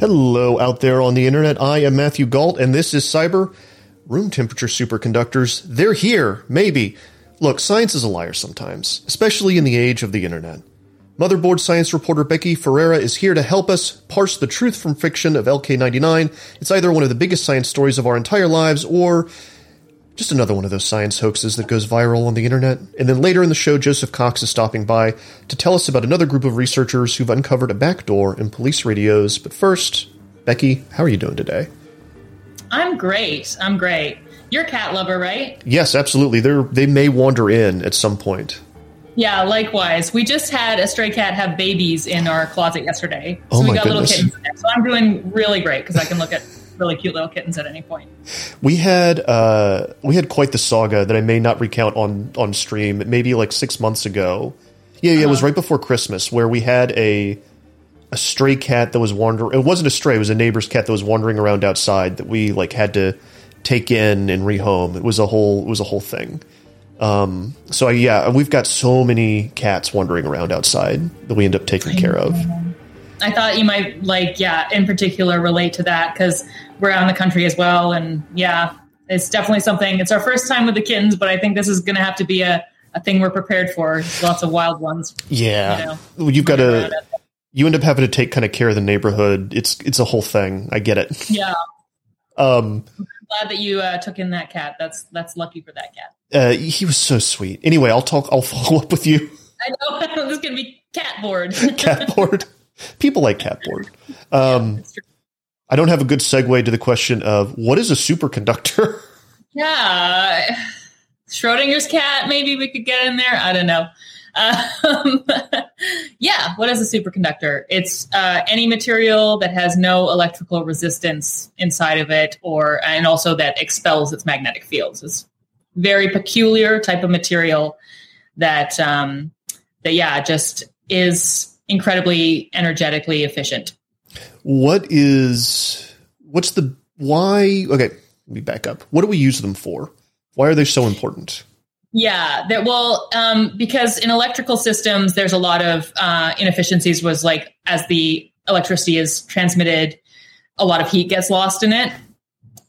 Hello out there on the internet. I am Matthew Gault, and this is Cyber Room Temperature Superconductors. They're here, maybe. Look, science is a liar sometimes, especially in the age of the internet. Motherboard science reporter Becky Ferreira is here to help us parse the truth from fiction of LK99. It's either one of the biggest science stories of our entire lives or just another one of those science hoaxes that goes viral on the internet. And then later in the show, Joseph Cox is stopping by to tell us about another group of researchers who've uncovered a backdoor in police radios. But first, Becky, how are you doing today? I'm great. I'm great. You're a cat lover, right? Yes, absolutely. They're they may wander in at some point. Yeah, likewise. We just had a stray cat have babies in our closet yesterday. So Oh we got goodness. little kittens there. So I'm doing really great because I can look at really cute little kittens at any point. We had uh, we had quite the saga that I may not recount on on stream. Maybe like six months ago. Yeah, yeah, it was right before Christmas where we had a a stray cat that was wandering. It wasn't a stray; it was a neighbor's cat that was wandering around outside that we like had to take in and rehome. It was a whole it was a whole thing. Um, so yeah, we've got so many cats wandering around outside that we end up taking care of. I thought you might like, yeah, in particular relate to that because we're out in the country as well, and yeah, it's definitely something. It's our first time with the kittens, but I think this is going to have to be a, a thing we're prepared for. Lots of wild ones. Yeah, You you've got to. You end up having to take kind of care of the neighborhood. It's it's a whole thing. I get it. Yeah, Um, glad that you uh, took in that cat. That's that's lucky for that cat. uh, he was so sweet. Anyway, I'll talk. I'll follow up with you. I know this is going to be cat board. cat board. People like catboard. Um, That's true. I don't have a good segue to the question of what is a superconductor. Yeah, Schrodinger's cat. Maybe we could get in there. I don't know. Um, yeah, what is a superconductor? It's uh, any material that has no electrical resistance inside of it, or and also that expels its magnetic fields. It's very peculiar type of material that that that yeah, just is incredibly energetically efficient. what is what's the why? Okay, let me back up. What do we use them for? Why are they so important? Yeah, that well, um, because in electrical systems, there's a lot of uh, inefficiencies. Was like as the electricity is transmitted, a lot of heat gets lost in it.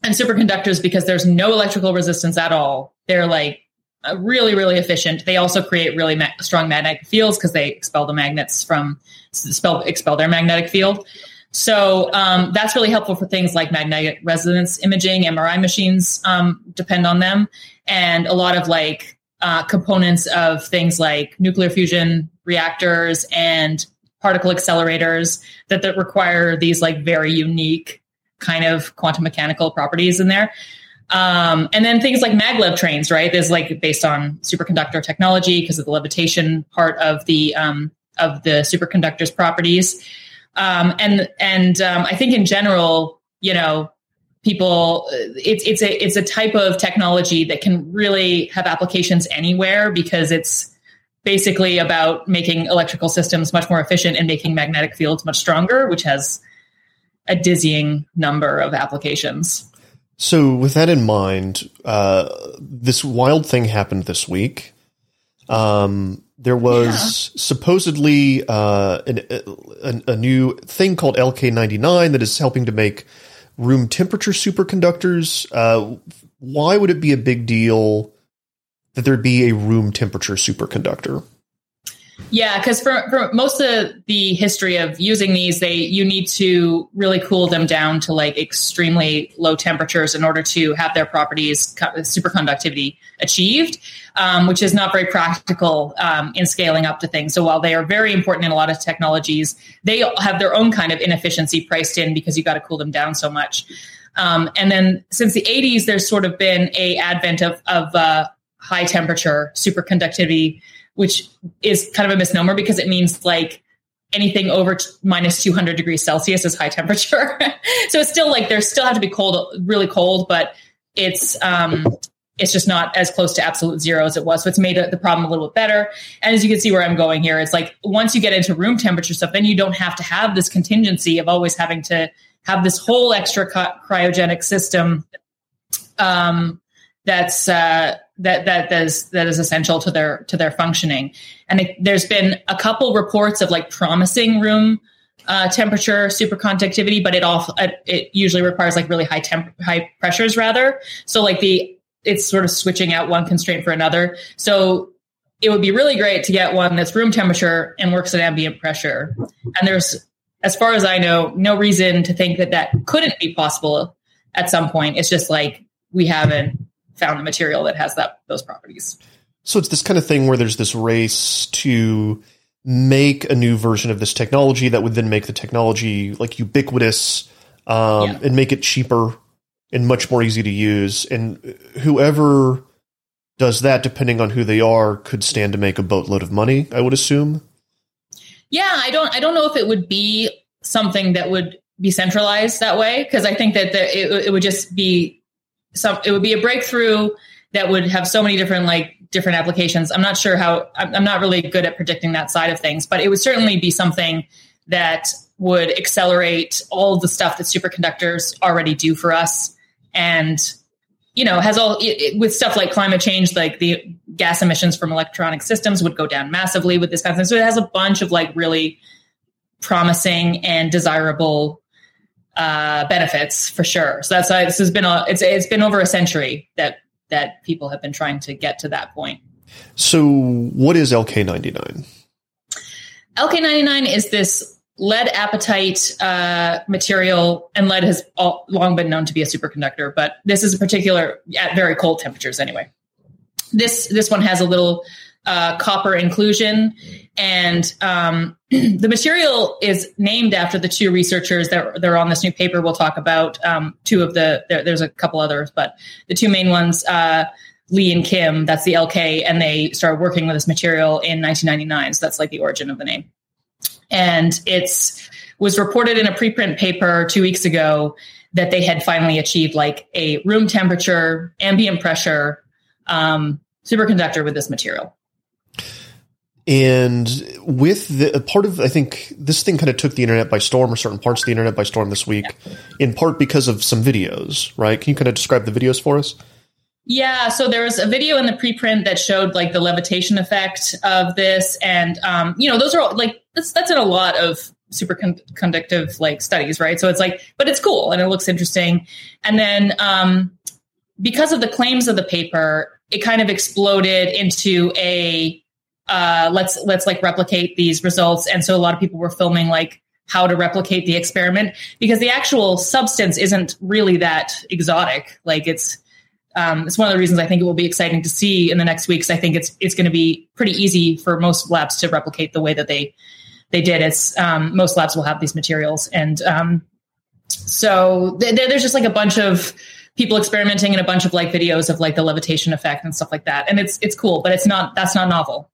And superconductors, because there's no electrical resistance at all, they're like uh, really, really efficient. They also create really ma- strong magnetic fields because they expel the magnets from expel expel their magnetic field. So um, that's really helpful for things like magnetic resonance imaging. MRI machines um, depend on them, and a lot of like uh, components of things like nuclear fusion reactors and particle accelerators that, that require these like very unique kind of quantum mechanical properties in there. Um, and then things like maglev trains, right? There's like based on superconductor technology because of the levitation part of the um, of the superconductor's properties. Um, and and um, I think in general, you know, people it's it's a it's a type of technology that can really have applications anywhere because it's basically about making electrical systems much more efficient and making magnetic fields much stronger, which has a dizzying number of applications. So, with that in mind, uh, this wild thing happened this week. Um, there was supposedly uh, an, a, a new thing called LK99 that is helping to make room temperature superconductors. Uh, why would it be a big deal that there be a room temperature superconductor? Yeah, because for, for most of the history of using these, they you need to really cool them down to like extremely low temperatures in order to have their properties superconductivity achieved, um, which is not very practical um, in scaling up to things. So while they are very important in a lot of technologies, they have their own kind of inefficiency priced in because you got to cool them down so much. Um, and then since the 80s, there's sort of been a advent of of uh, high temperature superconductivity which is kind of a misnomer because it means like anything over t- minus 200 degrees Celsius is high temperature. so it's still like there still have to be cold, really cold, but it's um, it's just not as close to absolute zero as it was. So it's made the problem a little bit better. And as you can see where I'm going here, it's like once you get into room temperature stuff, then you don't have to have this contingency of always having to have this whole extra cryogenic system um, that's uh, that that is that is essential to their to their functioning. And it, there's been a couple reports of like promising room uh, temperature superconductivity, but it all it usually requires like really high temp high pressures rather. So like the it's sort of switching out one constraint for another. So it would be really great to get one that's room temperature and works at ambient pressure. And there's, as far as I know, no reason to think that that couldn't be possible at some point. It's just like we haven't found the material that has that those properties. So it's this kind of thing where there's this race to make a new version of this technology that would then make the technology like ubiquitous um, yeah. and make it cheaper and much more easy to use. And whoever does that, depending on who they are, could stand to make a boatload of money. I would assume. Yeah, I don't. I don't know if it would be something that would be centralized that way because I think that the, it, it would just be some. It would be a breakthrough that would have so many different like different applications. I'm not sure how. I'm, not really good at predicting that side of things, but it would certainly be something that would accelerate all the stuff that superconductors already do for us and you know has all it, it, with stuff like climate change like the gas emissions from electronic systems would go down massively with this kind of thing so it has a bunch of like really promising and desirable uh, benefits for sure. So that's why this has been a it's it's been over a century that that people have been trying to get to that point. So what is lk99 lk99 is this lead apatite uh, material, and lead has all, long been known to be a superconductor, but this is a particular at very cold temperatures anyway. This this one has a little uh, copper inclusion, and um, the material is named after the two researchers that they're on this new paper. We'll talk about um, two of the there, there's a couple others, but the two main ones. Uh, Lee and Kim, that's the LK, and they started working with this material in 1999. So that's like the origin of the name and it's was reported in a preprint paper two weeks ago that they had finally achieved like a room temperature, ambient pressure um, superconductor with this material. And with the part of, I think this thing kind of took the internet by storm, or certain parts of the internet by storm this week, in part because of some videos, right? Can you kind of describe the videos for us? Yeah, so there was a video in the preprint that showed like the levitation effect of this, and um, you know those are all, like that's that's in a lot of superconductive like studies, right? So it's like, but it's cool and it looks interesting. And then um, because of the claims of the paper, it kind of exploded into a uh, let's let's like replicate these results, and so a lot of people were filming like how to replicate the experiment because the actual substance isn't really that exotic. Like it's um, it's one of the reasons I think it will be exciting to see in the next weeks. I think it's it's going to be pretty easy for most labs to replicate the way that they they did. It's um, most labs will have these materials, and um, so th- there's just like a bunch of people experimenting and a bunch of like videos of like the levitation effect and stuff like that, and it's it's cool, but it's not that's not novel.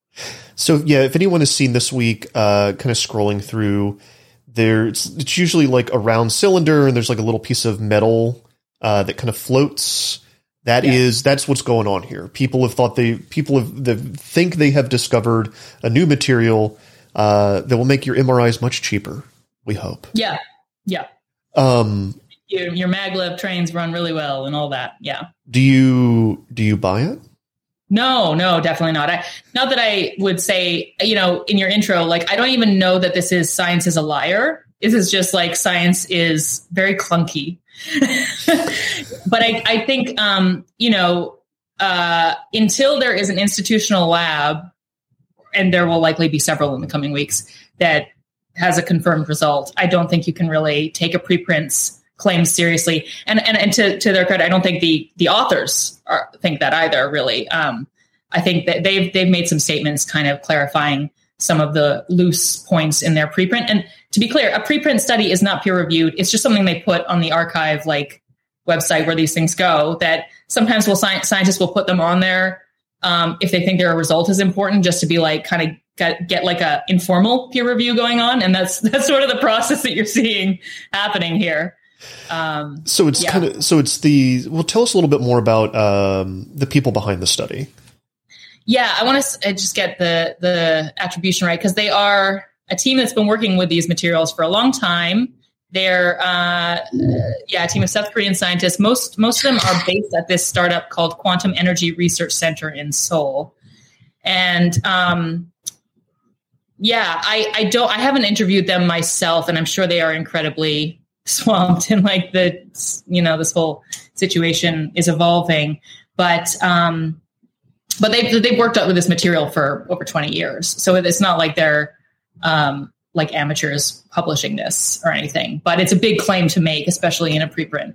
So yeah, if anyone has seen this week, uh, kind of scrolling through, there it's, it's usually like a round cylinder, and there's like a little piece of metal uh, that kind of floats that yeah. is that's what's going on here. People have thought they people have they think they have discovered a new material uh, that will make your MRIs much cheaper. We hope. Yeah, yeah. Um, your, your maglev trains run really well and all that. Yeah. Do you do you buy it? No, no, definitely not. I, not that I would say, you know, in your intro, like I don't even know that this is science is a liar. This is just like science is very clunky but I, I think, um, you know, uh, until there is an institutional lab, and there will likely be several in the coming weeks, that has a confirmed result, I don't think you can really take a preprint's claims seriously. And and, and to, to their credit, I don't think the the authors are, think that either. Really, um, I think that they've they've made some statements, kind of clarifying some of the loose points in their preprint. And to be clear, a preprint study is not peer reviewed. It's just something they put on the archive like website where these things go. That sometimes will sci- scientists will put them on there um, if they think their result is important, just to be like kind of get, get like a informal peer review going on. And that's that's sort of the process that you're seeing happening here. Um, So it's Yeah. kind of so it's the well. Tell us a little bit more about um, the people behind the study. yeah, I want to just get the the attribution right because they are a team that's been working with these materials for a long time. They're uh, yeah, a team of South Korean scientists. Most most of them are based at this startup called Quantum Energy Research Center in Seoul, and um, yeah, I I don't I haven't interviewed them myself, and I'm sure they are incredibly swamped in like the you know this whole situation is evolving, but um, but they've they've worked out with this material for over 20 years, so it's not like they're um, like amateurs publishing this or anything. But it's a big claim to make, especially in a preprint.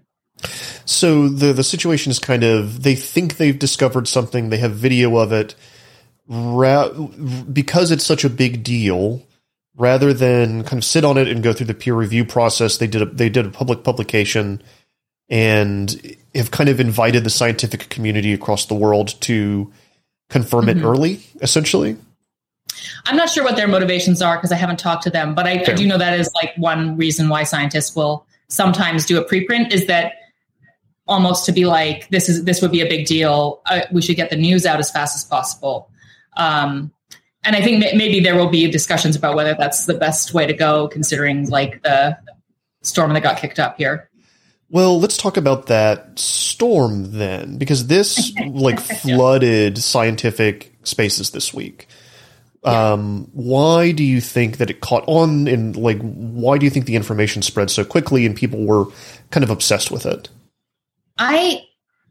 So the the situation is kind of they think they've discovered something. They have video of it. Ra- because it's such a big deal, rather than kind of sit on it and go through the peer review process, they did a, they did a public publication and have kind of invited the scientific community across the world to confirm it early, essentially. I'm not sure what their motivations are because I haven't talked to them, but I, I do know that is like one reason why scientists will sometimes do a preprint is that almost to be like this is this would be a big deal. Uh, we should get the news out as fast as possible. Um, and I think maybe there will be discussions about whether that's the best way to go, considering like the storm that got kicked up here. Well, let's talk about that storm then, because this like flooded scientific spaces this week. Um, why do you think that it caught on, and like, why do you think the information spread so quickly and people were kind of obsessed with it? I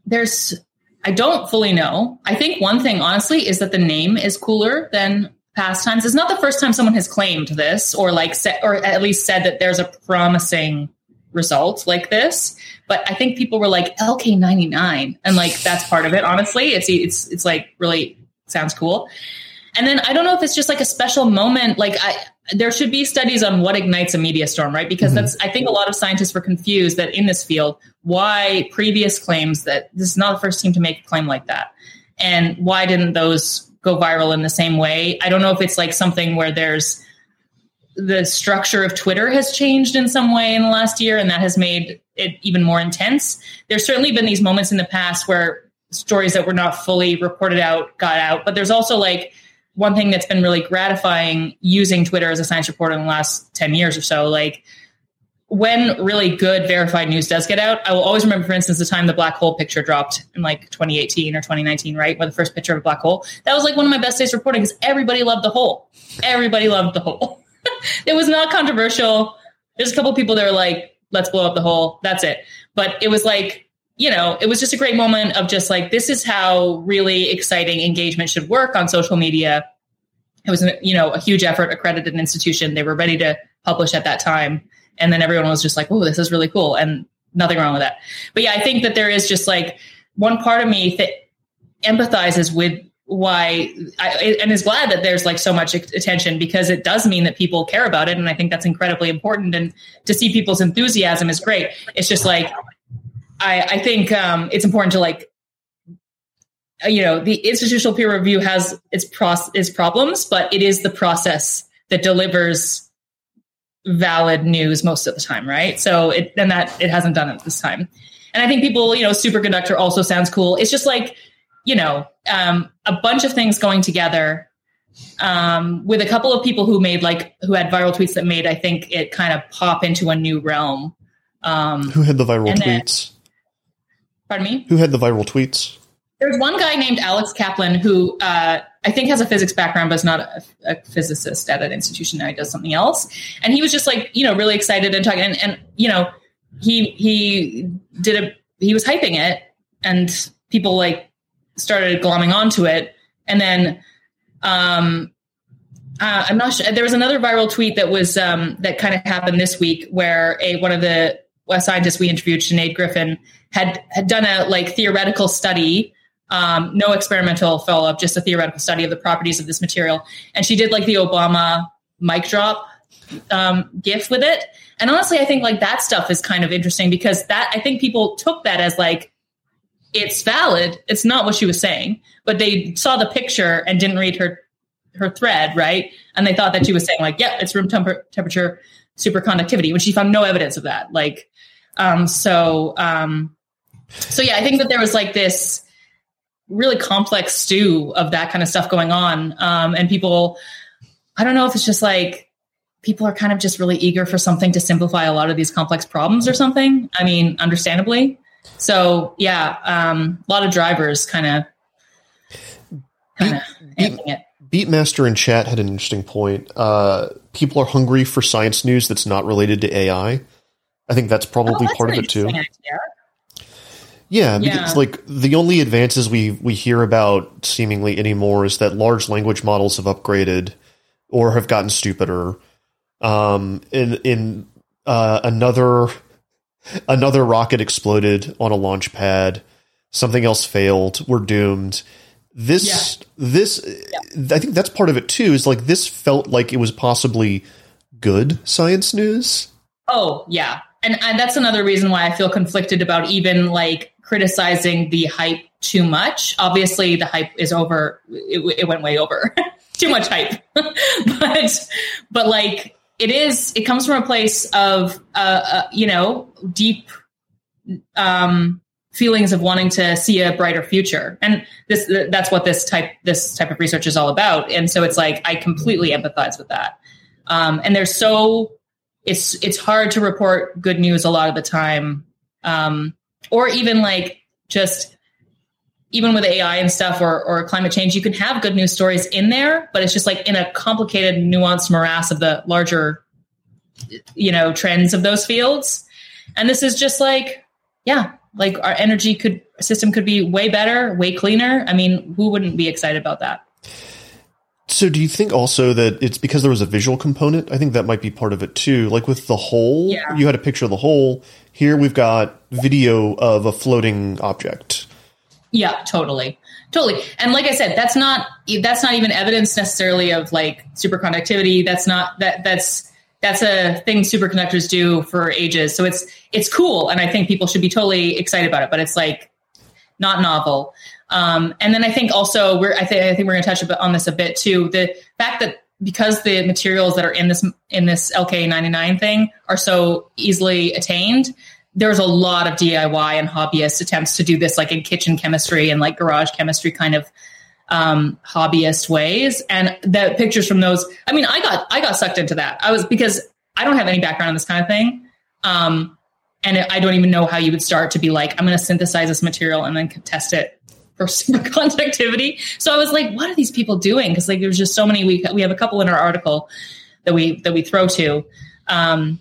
there's I don't fully know. I think one thing honestly is that the name is cooler than past times. It's not the first time someone has claimed this or like said or at least said that there's a promising result like this. But I think people were like LK99 and like that's part of it honestly. It's it's it's like really sounds cool. And then I don't know if it's just like a special moment. Like I, there should be studies on what ignites a media storm, right? Because mm-hmm. that's I think a lot of scientists were confused that in this field, why previous claims that this is not the first team to make a claim like that, and why didn't those go viral in the same way? I don't know if it's like something where there's the structure of Twitter has changed in some way in the last year, and that has made it even more intense. There's certainly been these moments in the past where stories that were not fully reported out got out, but there's also like one thing that's been really gratifying using Twitter as a science reporter in the last 10 years or so, like when really good verified news does get out, I will always remember, for instance, the time the black hole picture dropped in like 2018 or 2019, right? Where the first picture of a black hole. That was like one of my best days reporting because everybody loved the hole. Everybody loved the hole. it was not controversial. There's a couple people that were like, let's blow up the hole. That's it. But it was like, you know, it was just a great moment of just like, this is how really exciting engagement should work on social media. It was, you know, a huge effort, accredited institution. They were ready to publish at that time. And then everyone was just like, oh, this is really cool. And nothing wrong with that. But yeah, I think that there is just like one part of me that empathizes with why I, and is glad that there's like so much attention because it does mean that people care about it and i think that's incredibly important and to see people's enthusiasm is great it's just like i i think um it's important to like uh, you know the institutional peer review has its pros its problems but it is the process that delivers valid news most of the time right so it and that it hasn't done it this time and i think people you know superconductor also sounds cool it's just like you know um, a bunch of things going together um, with a couple of people who made like who had viral tweets that made I think it kind of pop into a new realm. Um, Who had the viral And then- tweets? Pardon me. Who had the viral tweets? There's one guy named Alex Kaplan who uh, I think has a physics background, but is not a, a physicist at an institution now. He does something else, and he was just like you know really excited and talking, and, and you know he he did a he was hyping it, and people like started glomming onto it, and then um, uh, I'm not sure. There was another viral tweet that was um, that kind of happened this week where a one of the uh, scientists we interviewed, Sinead Griffin, had had done a like theoretical study, um, no experimental follow up, just a theoretical study of the properties of this material, and she did like the Obama mic drop um, gif with it. And honestly, I think like that stuff is kind of interesting because that I think people took that as like it's valid. It's not what she was saying, but they saw the picture and didn't read her her thread, right? And they thought that she was saying like, "Yep, it's room temper- temperature superconductivity," when she found no evidence of that. Like, Um, so, um, so yeah, I think that there was like this really complex stew of that kind of stuff going on. Um, and people, I don't know if it's just like people are kind of just really eager for something to simplify a lot of these complex problems or something. I mean, understandably. So yeah, um, a lot of drivers kind of, handling it. Beatmaster in chat had an interesting point. Uh, people are hungry for science news that's not related to AI. I think that's probably Oh, that's part of it too. idea. Yeah, Yeah. because like the only advances we we hear about seemingly anymore is that large language models have upgraded or have gotten stupider. Um, in in uh, another another rocket exploded on a launch pad. Something else failed. We're doomed. This this I think that's part of it too. Is like this felt like it was possibly good science news. Oh yeah, and, and that's another reason why I feel conflicted about even like criticizing the hype too much. Obviously, the hype is over. It, it went way over. too much hype, but but like it is. It comes from a place of uh, uh you know deep um feelings of wanting to see a brighter future. And this that's what this type this type of research is all about. And so it's like i completely empathize with that. Um, and there's so it's it's hard to report good news a lot of the time. Um, or even like just even with ai and stuff or, or climate change you can have good news stories in there but it's just like in a complicated nuanced morass of the larger you know trends of those fields. And this is just like yeah like our energy could system could be way better way cleaner i mean who wouldn't be excited about that So, do you think also that it's because there was a visual component? I think that might be part of it too. Like with the hole, Yeah. you had a picture of the hole. Here we've got video of a floating object. Yeah, totally. Totally. And like I said, that's not that's not even evidence necessarily of like superconductivity. That's not that that's that's a thing superconductors do for ages. So it's it's cool and I think people should be totally excited about it, but it's like not novel. Um, and then I think also we're I think I think we're going to touch a bit on this a bit too. The fact that because the materials that are in this in this LK99 thing are so easily attained, there's a lot of DIY and hobbyist attempts to do this like in kitchen chemistry and like garage chemistry kind of um, hobbyist ways. And the pictures from those, I mean, I got I got sucked into that. I was because I don't have any background in this kind of thing. Um, and I don't even know how you would start to be like, I'm going to synthesize this material and then test it for superconductivity. So I was like, what are these people doing? Because like there's just so many. We we have a couple in our article that we that we throw to. Um,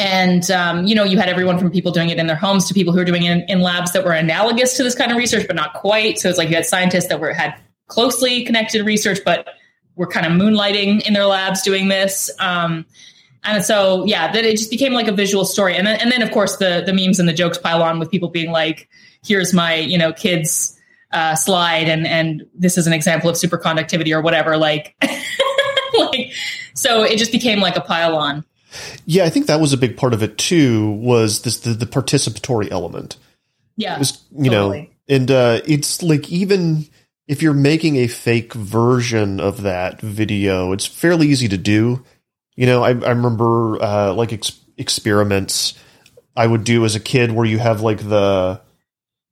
and um, you know, you had everyone from people doing it in their homes to people who were doing it in, in labs that were analogous to this kind of research, but not quite. So it's like you had scientists that were had closely connected research, but were kind of moonlighting in their labs doing this. Um, and so, yeah, that it just became like a visual story. And then, and then of course, the the memes and the jokes pile on with people being like, "Here's my you know kids." Uh, slide and and this is an example of superconductivity or whatever like like so it just became like a pile on Yeah, I think that was a big part of it too. Was this the, the participatory element? yeah It was you know, and uh, it's like even if you're making a fake version of that video, it's fairly easy to do. You know, I, I remember uh, like ex- experiments I would do as a kid where you have like the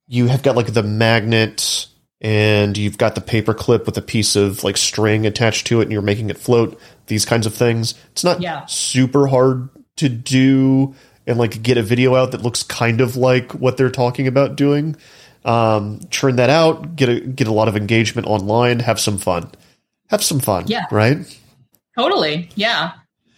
you have got like the magnet and you've got the paper clip with a piece of like string attached to it and you're making it float these kinds of things it's not Yeah. super hard to do and like get a video out that looks kind of like what they're talking about doing um churn that out get a get a lot of engagement online have some fun have some fun Yeah. right Totally. Yeah.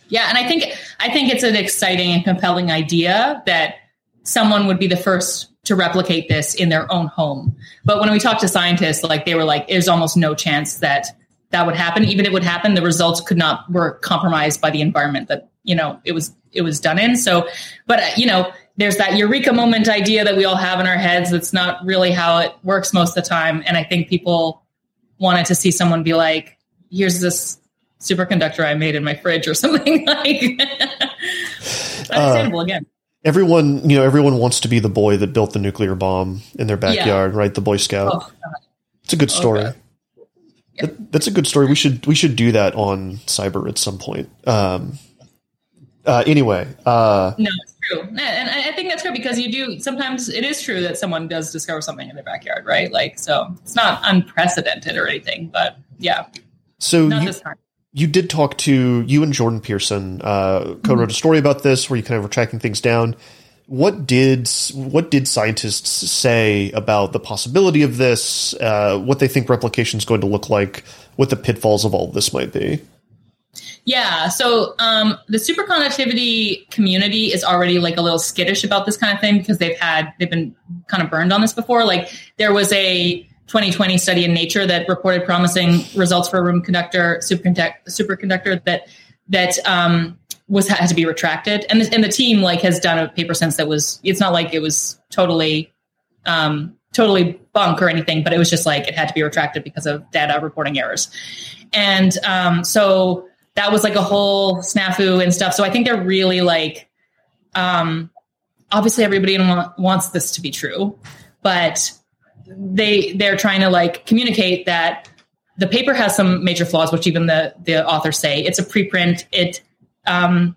Yeah. And I think I think it's an exciting and compelling idea that someone would be the first to replicate this in their own home. But when we talked to scientists, like they were like, there's almost no chance that that would happen. Even if it would happen, the results could not were compromised by the environment that, you know, it was it was done in. So but uh, you know, there's that eureka moment idea that we all have in our heads that's not really how it works most of the time. And I think people wanted to see someone be like, here's this superconductor I made in my fridge or something like understandable again. Everyone you know everyone wants to be the boy that built the nuclear bomb in their backyard right the boy scout Oh, It's a good story. God. That- that's a good story. We should we should do that on Cyber at some point. Um, uh, anyway, uh, No, it's true, and I I think that's true because you do sometimes it is true that someone does discover something in their backyard, right? Like, so it's not unprecedented or anything, but yeah, So not you, this time. You did talk to you and Jordan Pearson uh, co-wrote a story about this where you kind of were tracking things down. What did what did scientists say about the possibility of this? Uh, what they think replication is going to look like? What the pitfalls of all this might be? Yeah. So um, the superconductivity community is already like a little skittish about this kind of thing because they've had they've been kind of burned on this before. Like there was a 2020 study in Nature that reported promising results for a room conductor superconductor, superconductor that that um, was had to be retracted, and the, and the team like has done a paper since that was it's not like it was totally um, totally bunk or anything, but it was just like it had to be retracted because of data reporting errors, and um, so that was like a whole snafu and stuff. So I think they're really like, um, obviously everybody wants this to be true, but they they're trying to like communicate that the paper has some major flaws, which even the the authors say it's a preprint. It, um,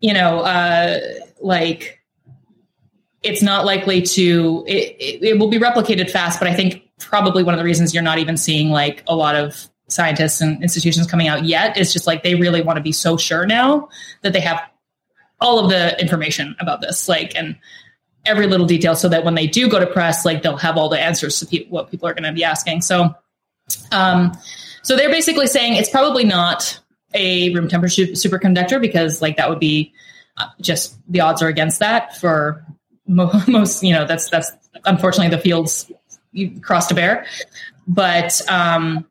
you know, uh, like it's not likely to it, it, it will be replicated fast, but I think probably one of the reasons you're not even seeing like a lot of scientists and institutions coming out yet is just like they really want to be so sure now that they have all of the information about this like and every little detail so that when they do go to press like they'll have all the answers to pe- what people are going to be asking. So um so they're basically saying it's probably not a room temperature superconductor because like that would be uh, just the odds are against that for mo- most you know that's that's unfortunately the fields you cross to bear. But um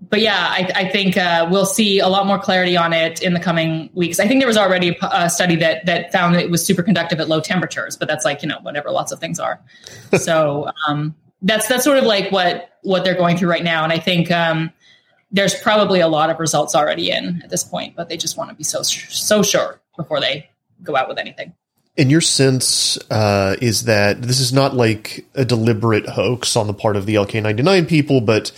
but yeah, I, I think uh, we'll see a lot more clarity on it in the coming weeks. I think there was already a, study that that found that it was superconductive at low temperatures, but that's like you know whatever lots of things are. so um, that's that's sort of like what what they're going through right now, and I think um, there's probably a lot of results already in at this point, but they just want to be so so sure before they go out with anything. And your sense uh, is that this is not like a deliberate hoax on the part of the LK99 people, but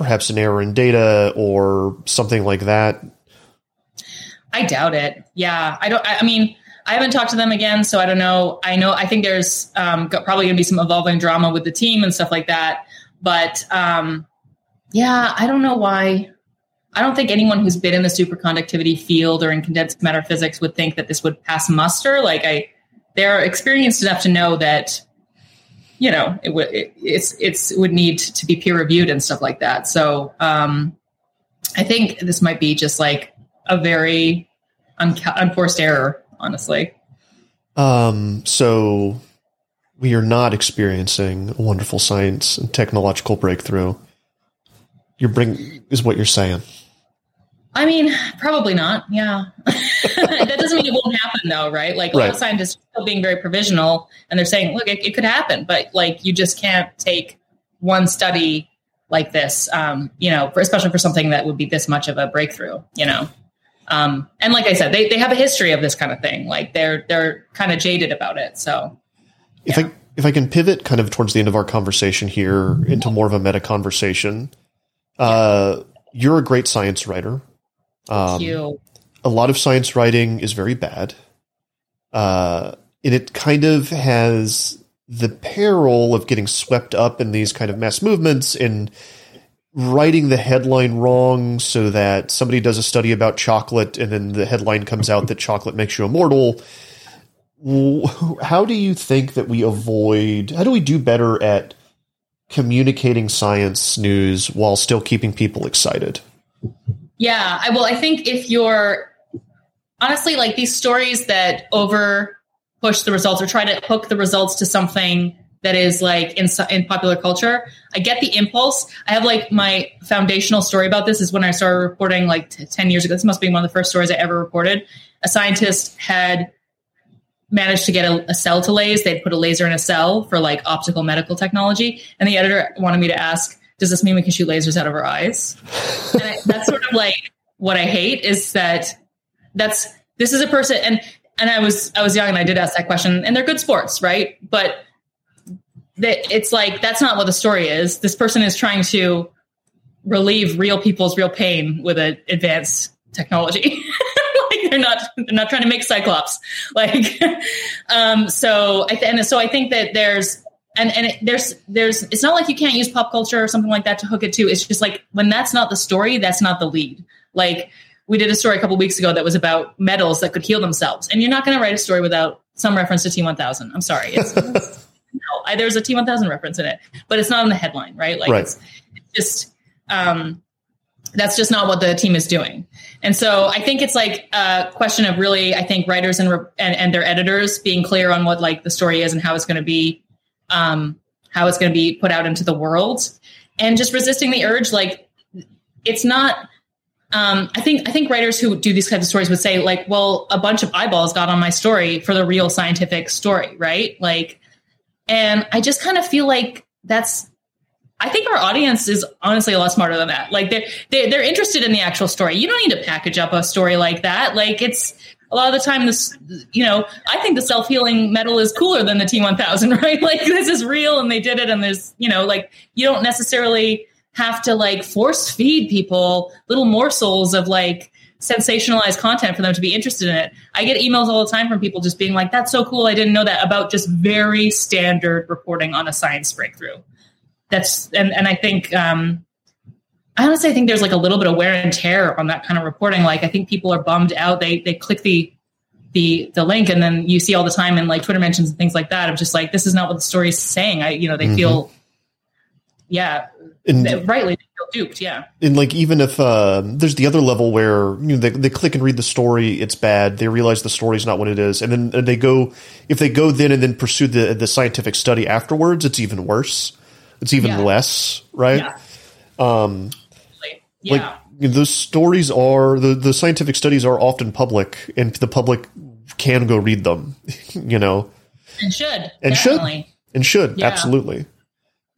perhaps an error in data or something like that. I doubt it. Yeah, I don't. I, mean, I haven't talked to them again, so I don't know. I know. I think there's um, probably going to be some evolving drama with the team and stuff like that. But um, yeah, I don't know why. I don't think anyone who's been in the superconductivity field or in condensed matter physics would think that this would pass muster. Like I, they're experienced enough to know that you know it would it, it's it's it would need to be peer reviewed and stuff like that. So um, I think this might be just like a very unforced error, honestly. Um, so we are not experiencing a wonderful science and technological breakthrough. You're bring is what you're saying. I mean, probably not. Yeah, that doesn't mean it won't happen, though, right? Like a lot of scientists are still being very provisional, and they're saying, "Look, it, it could happen," but like you just can't take one study like this, um, you know, for, especially for something that would be this much of a breakthrough, you know. Um, and like I said, they, they have a history of this kind of thing. Like they're they're kind of jaded about it. So If I if I can pivot kind of towards the end of our conversation here into more of a meta conversation, uh, you're a great science writer. Um, you. a lot of science writing is very bad. Uh, and it kind of has the peril of getting swept up in these kind of mass movements and writing the headline wrong so that somebody does a study about chocolate and then the headline comes out that chocolate makes you immortal. How do you think that we avoid, how do we do better at communicating science news while still keeping people excited? Yeah, I well, I think if you're honestly like these stories that over push the results or try to hook the results to something that is like in in popular culture, I get the impulse. I have like my foundational story about this is when I started reporting like t- ten years ago. This must be one of the first stories I ever reported. A scientist had managed to get a, a cell to lase. They'd put a laser in a cell for like optical medical technology, and the editor wanted me to ask, "Does this mean we can shoot lasers out of our eyes?" I, that's sort of like what I hate is that that's this is a person and and I was I was young and I did ask that question and they're good sports, right? But that it's like that's not what the story is. This person is trying to relieve real people's real pain with an advanced technology. like they're not they're not trying to make Cyclops. Like, um, so I th- and so I think that there's and and it, there's there's it's not like you can't use pop culture or something like that to hook it to. It's just like when that's not the story, that's not the lead. Like we did a story a couple weeks ago that was about metals that could heal themselves, and you're not going to write a story without some reference to T1000. I'm sorry, it's, no, I, there's a T1000 reference in it, but it's not in the headline, right? Like Right. it's, it's just um, that's just not what the team is doing. And so I think it's like a question of really, I think writers and, re- and, and their editors being clear on what like the story is and how it's going to be, um, how it's going to be put out into the world and just resisting the urge. Like it's not, um, I think, I think writers who do these kinds of stories would say like, well, a bunch of eyeballs got on my story for the real scientific story. Right. Like, and I just kind of feel like that's I think our audience is honestly a lot smarter than that. Like they're, they're they're interested in the actual story. You don't need to package up a story like that. Like it's a lot of the time this you know, I think the self-healing metal is cooler than the T1000, right? Like this is real and they did it and there's, you know, like you don't necessarily have to like force feed people little morsels of like sensationalized content for them to be interested in it. I get emails all the time from people just being like, that's so cool. I didn't know that about just very standard reporting on a science breakthrough that's and and I think um, I honestly think there's like a little bit of wear and tear on that kind of reporting. Like I think people are bummed out. They they click the the the link and then you see all the time in like Twitter mentions and things like that of just like this is not what the story is saying. I you know they feel yeah And, they- rightly they feel duped. Yeah and like even if uh, there's the other level where you know they, they click and read the story, it's bad. They realize the story's not what it is, and then they go if they go then and then pursue the the scientific study afterwards, it's even worse. It's even Yeah. less, right? yeah um yeah. Like the stories are the the scientific studies are often public, and the public can go read them. You know, and should and definitely. should and should Yeah. absolutely.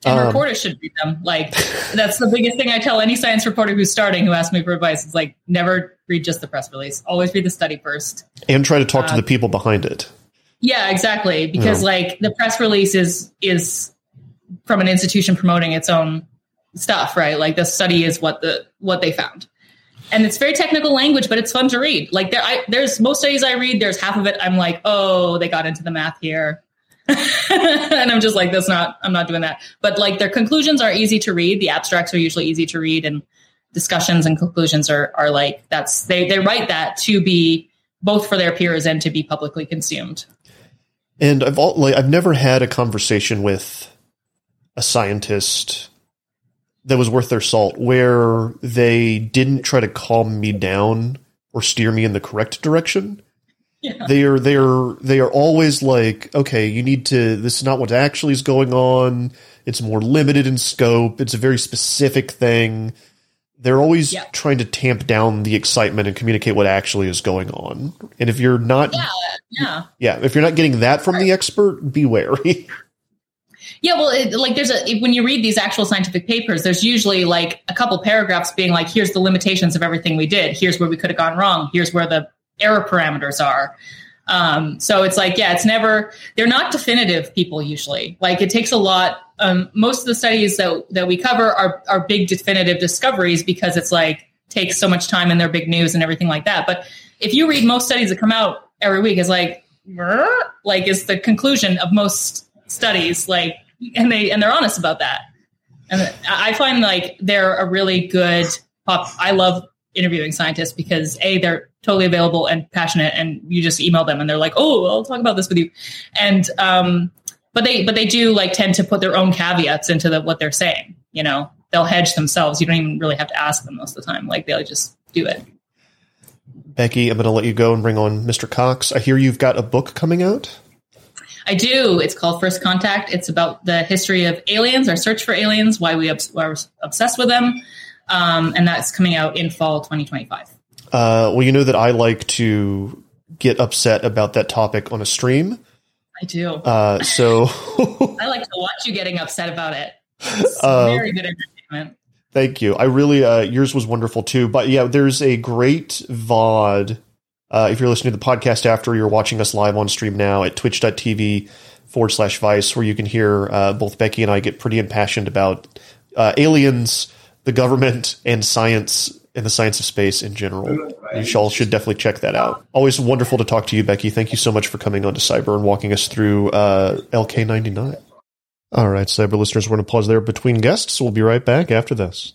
And Um, reporters should read them. Like that's the biggest thing I tell any science reporter who's starting who asks me for advice. It's like never read just the press release. Always read the study first. And try to talk Uh, to the people behind it. Yeah, exactly. Because like the press release is is from an institution promoting its own stuff, right? Like the study is what the what they found. And it's very technical language, but it's fun to read. Like there I there's most studies I read, there's half of it I'm like, "Oh, they got into the math here." and I'm just like, that's not, I'm not doing that. But like their conclusions are easy to read. The abstracts are usually easy to read and discussions and conclusions are, are like, that's, they, they write that to be both for their peers and to be publicly consumed. And I've all, like I've never had a conversation with a scientist that was worth their salt where they didn't try to calm me down or steer me in the correct direction. Yeah. They are they are they are always like, okay, you need to this is not what actually is going on. It's more limited in scope. It's a very specific thing. They're always Yeah. trying to tamp down the excitement and communicate what actually is going on. And if you're not Yeah. Yeah. yeah, if you're not getting that from the expert, be wary. Yeah, well, it, like there's a when you read these actual scientific papers, there's usually like a couple paragraphs being like, "Here's the limitations of everything we did. Here's where we could have gone wrong. Here's where the error parameters are." Um, so it's like, yeah, it's never. They're not definitive people usually. Like it takes a lot. Um, most of the studies that that we cover are are big definitive discoveries because it's like takes so much time and they're big news and everything like that. But if you read most studies that come out every week, it's like, like is the conclusion of most studies like and they and they're honest about that and i find like they're a really good pop i love interviewing scientists because a they're totally available and passionate and you just email them and they're like oh i'll talk about this with you and um but they but they do like tend to put their own caveats into the, what they're saying you know they'll hedge themselves you don't even really have to ask them most of the time like they'll just do it Becky, I'm going to let you go and bring on Mr. Cox. I hear you've got a book coming out. I do. It's called First Contact. It's about the history of aliens, our search for aliens, why we obs- we're obsessed with them, um, and that's coming out in fall 2025. Uh, well, you know that I like to get upset about that topic on a stream. I do. Uh, so I like to watch you getting upset about it. It's Uh, very good entertainment. thank you. I really, uh, yours was wonderful too. But yeah, there's a great VOD. Uh, if you're listening to the podcast after, you're watching us live on stream now at twitch.tv forward slash vice, where you can hear uh, both Becky and I get pretty impassioned about uh, aliens, the government, and science and the science of space in general. You all should definitely check that out. Always wonderful to talk to you, Becky. Thank you so much for coming on to Cyber and walking us through uh, LK99. All right, Cyber listeners, we're going to pause there between guests. We'll be right back after this.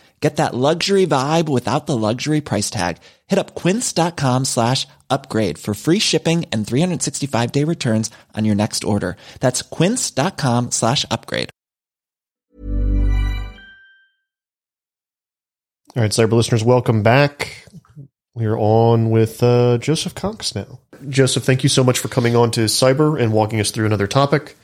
Get that luxury vibe without the luxury price tag. Hit up quince.com slash upgrade for free shipping and 365 day returns on your next order. That's quince.com slash upgrade. All right, cyber listeners, welcome back. We're on with uh, Joseph Cox now. Joseph, thank you so much for coming on to Cyber and walking us through another topic.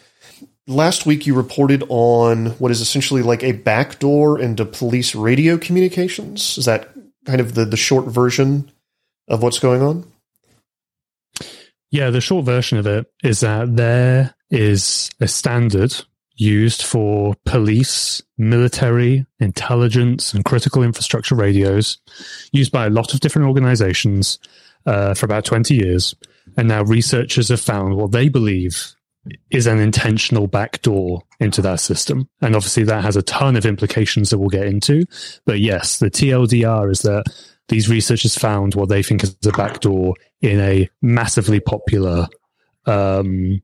Last week, you reported on what is essentially like a backdoor into police radio communications. Is that kind of the, the short version of what's going on? Yeah, the short version of it is that there is a standard used for police, military, intelligence, and critical infrastructure radios, used by a lot of different organizations uh, for about 20 years. And now researchers have found what they believe is an intentional backdoor into that system. And obviously, that has a ton of implications that we'll get into. But yes, the TLDR is that these researchers found what they think is a backdoor in a massively popular um,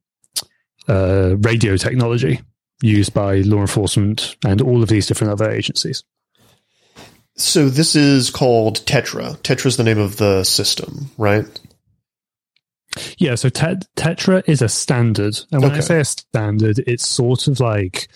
uh, radio technology used by law enforcement and all of these different other agencies. So this is called Tetra. Tetra is the name of the system, right? Yeah, so te- Tetra is a standard. And when Okay. I say a standard, it's sort of like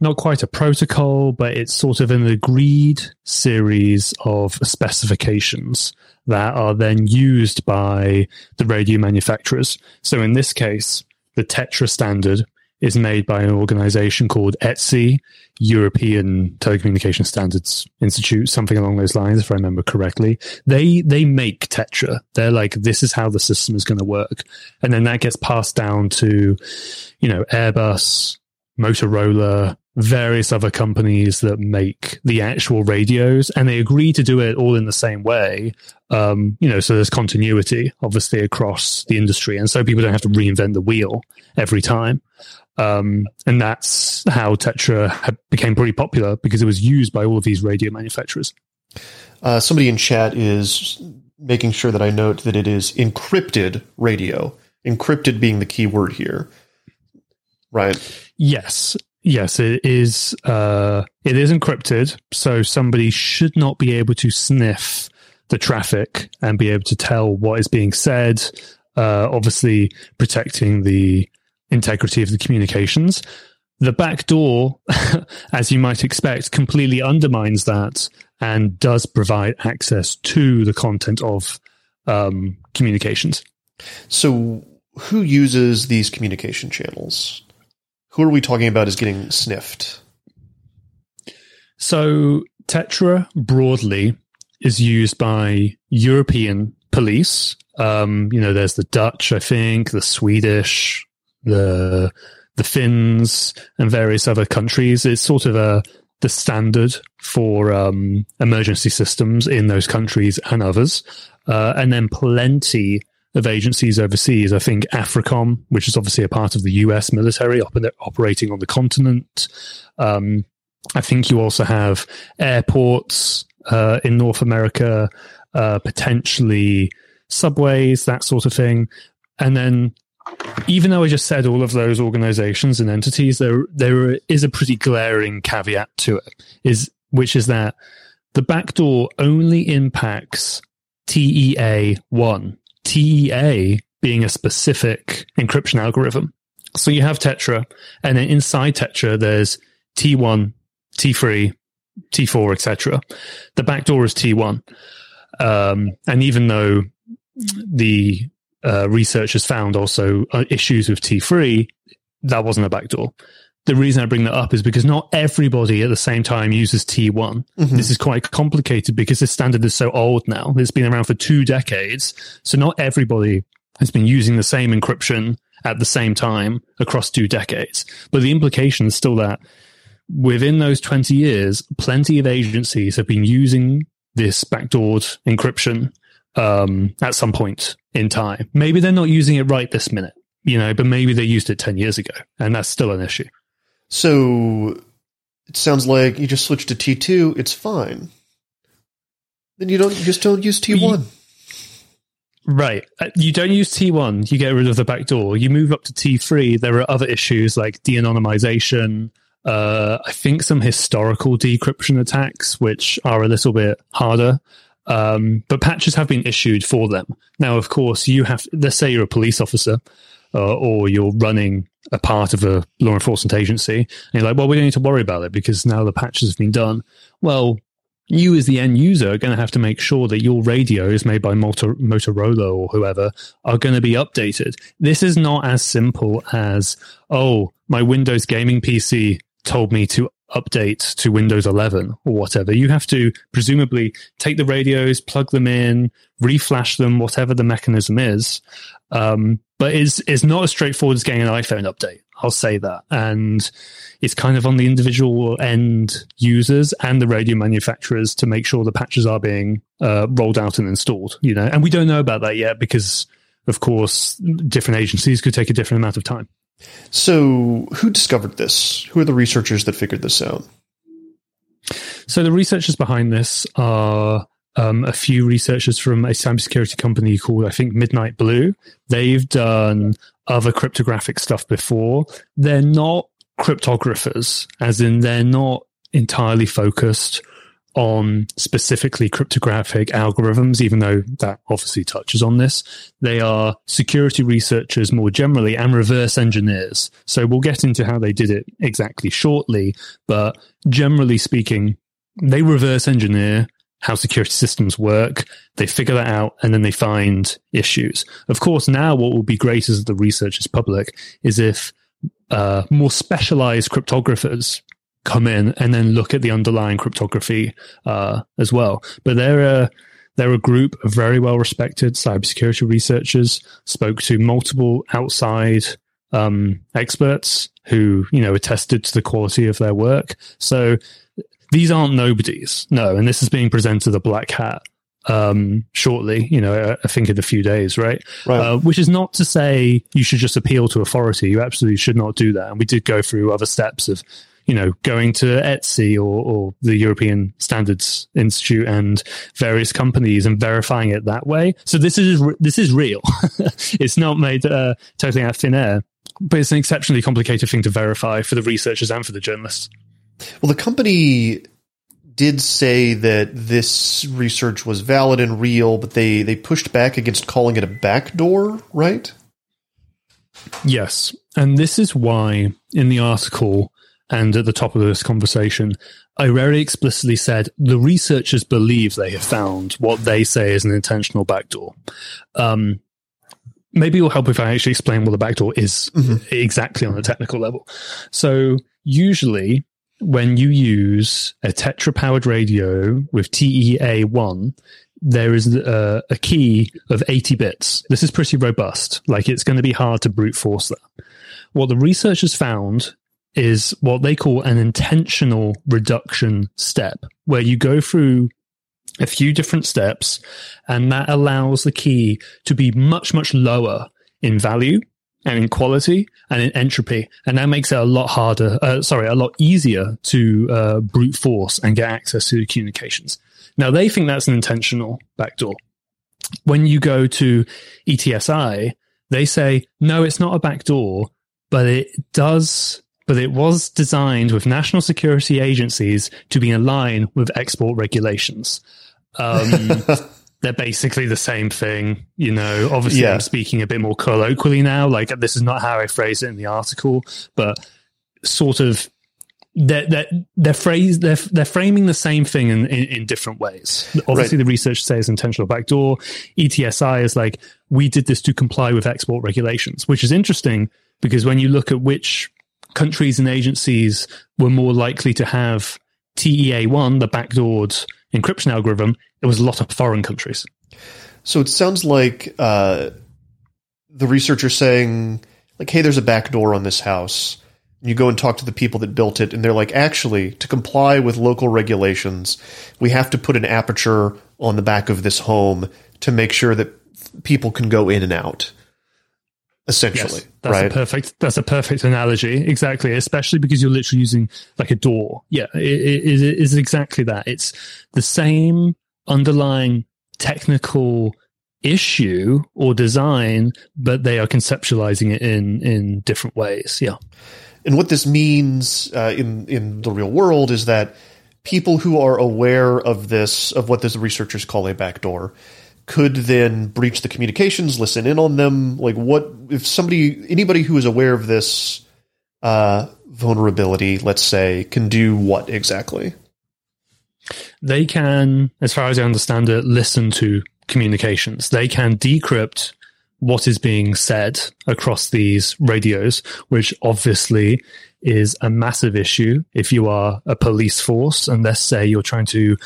not quite a protocol, but it's sort of an agreed series of specifications that are then used by the radio manufacturers. So in this case, the Tetra standard is made by an organization called ETSI, European Telecommunication Standards Institute, something along those lines, if I remember correctly. They they make Tetra. They're like, this is how the system is going to work, and then that gets passed down to, you know, Airbus, Motorola, various other companies that make the actual radios, and they agree to do it all in the same way. Um, you know, so there's continuity, obviously, across the industry, and so people don't have to reinvent the wheel every time. Um, and that's how Tetra had, became pretty popular because it was used by all of these radio manufacturers. Uh, somebody in chat is making sure that I note that it is encrypted radio. Encrypted being the key word here, right? Yes, yes, it is. Uh, it is encrypted, so somebody should not be able to sniff the traffic and be able to tell what is being said. Uh, obviously, protecting the integrity of the communications. The back door, as you might expect, completely undermines that and does provide access to the content of um, communications. So, who uses these communication channels? Who are we talking about as getting sniffed? So Tetra broadly is used by European police. Um, you know, there's the Dutch, I think, the Swedish, the the Finns, and various other countries. It's sort of a the standard for um, emergency systems in those countries and others, uh, and then plenty of agencies overseas. I think AFRICOM, which is obviously a part of the U.S. military op- operating on the continent. Um, I think you also have airports uh, in North America, uh, potentially subways, that sort of thing. And then, even though I just said all of those organizations and entities, there there is a pretty glaring caveat to it, is which is that the backdoor only impacts TEA one. TEA being a specific encryption algorithm. So you have Tetra, and then inside Tetra, there's T1, T3, T4, etc. The backdoor is T1. Um, and even though the uh, researchers found also uh, issues with T3, that wasn't a backdoor. The reason I bring that up is because not everybody at the same time uses T1. This is quite complicated because this standard is so old now. It's been around for two decades. So not everybody has been using the same encryption at the same time across two decades. But the implication is still that within those 20 years, plenty of agencies have been using this backdoored encryption um, at some point in time. Maybe they're not using it right this minute, you know, but maybe they used it 10 years ago, and that's still an issue. So it sounds like you just switch to T2, it's fine. Then you don't you just don't use T1. Right. Uh, You don't use T1, you get rid of the back door. You move up to T3, there are other issues like de anonymization, uh, I think some historical decryption attacks, which are a little bit harder. Um, but patches have been issued for them. Now, of course, you have, let's say you're a police officer uh, or you're running a part of a law enforcement agency, and you're like, well, we don't need to worry about it because now the patches have been done. Well, you as the end user are going to have to make sure that your radios made by Motor- Motorola or whoever are going to be updated. This is not as simple as, oh, my Windows gaming PC told me to update to Windows 11 or whatever. You have to presumably take the radios, plug them in, reflash them, whatever the mechanism is. Um, but it's, it's not as straightforward as getting an iPhone update. I'll say that. And it's kind of on the individual end users and the radio manufacturers to make sure the patches are being uh, rolled out and installed, you know, and we don't know about that yet because of course different agencies could take a different amount of time. So who discovered this? Who are the researchers that figured this out? So the researchers behind this are um, a few researchers from a cybersecurity company called, I think, Midnight Blue. They've done other cryptographic stuff before. They're not cryptographers, as in they're not entirely focused on specifically cryptographic algorithms, even though that obviously touches on this. They are security researchers more generally and reverse engineers. So we'll get into how they did it exactly shortly, but generally speaking, they reverse engineer how security systems work. They figure that out and then they find issues. Of course, now what will be great as the research is public is if uh, more specialized cryptographers come in and then look at the underlying cryptography uh, as well. But they're a they're a group of very well respected cybersecurity researchers. Spoke to multiple outside um, experts who you know attested to the quality of their work. So these aren't nobodies, no. And this is being presented a Black Hat um, shortly, you know, I think in a few days, right? Right. Uh, which is not to say you should just appeal to authority. You absolutely should not do that. And we did go through other steps of, you know, going to ETSI or, or the European Standards Institute and various companies and verifying it that way. So this is this is real. it's not made uh, totally out of thin air, but it's an exceptionally complicated thing to verify for the researchers and for the journalists. Well, the company did say that this research was valid and real, but they, they pushed back against calling it a backdoor, right? Yes. And this is why in the article and at the top of this conversation, I very explicitly said the researchers believe they have found what they say is an intentional backdoor. Um, maybe it will help if I actually explain what the backdoor is exactly on a technical level. So usually when you use a Tetra powered radio with TEA1, there is a, a key of 80 bits. This is pretty robust. Like it's going to be hard to brute force that. What the researchers found is what they call an intentional reduction step, where you go through a few different steps and that allows the key to be much, much lower in value and in quality and in entropy. And that makes it a lot harder, uh, sorry, a lot easier to uh, brute force and get access to the communications. Now, they think that's an intentional backdoor. When you go to ETSI, they say, no, it's not a backdoor, but it does, but it was designed with national security agencies to be in line with export regulations. Um, they're basically the same thing, you know. Obviously, Yeah. I'm speaking a bit more colloquially now. Like this is not how I phrase it in the article, but sort of they're they're they're phrase they're they're framing the same thing in, in, in different ways. Obviously, the research says intentional backdoor. ETSI is like we did this to comply with export regulations, which is interesting because when you look at which countries and agencies were more likely to have TEA1, the backdoored encryption algorithm, it was a lot of foreign countries. So it sounds like uh, the researcher saying like, hey, there's a back door on this house. You go and talk to the people that built it, and they're like, actually, to comply with local regulations, we have to put an aperture on the back of this home to make sure that people can go in and out. Essentially, Yes, that's right? a perfect. That's a perfect analogy. Exactly, especially because you're literally using like a door. Yeah, it, it, it is exactly that. It's the same underlying technical issue or design, but they are conceptualizing it in in different ways. Yeah. And what this means uh, in in the real world is that people who are aware of this, of what the researchers call a backdoor, could then breach the communications, listen in on them. Like, what if somebody, anybody who is aware of this uh, vulnerability, let's say, can do what exactly? they can, as far as I understand it, listen to communications. They can decrypt what is being said across these radios, which obviously is a massive issue if you are a police force and let's say you're trying to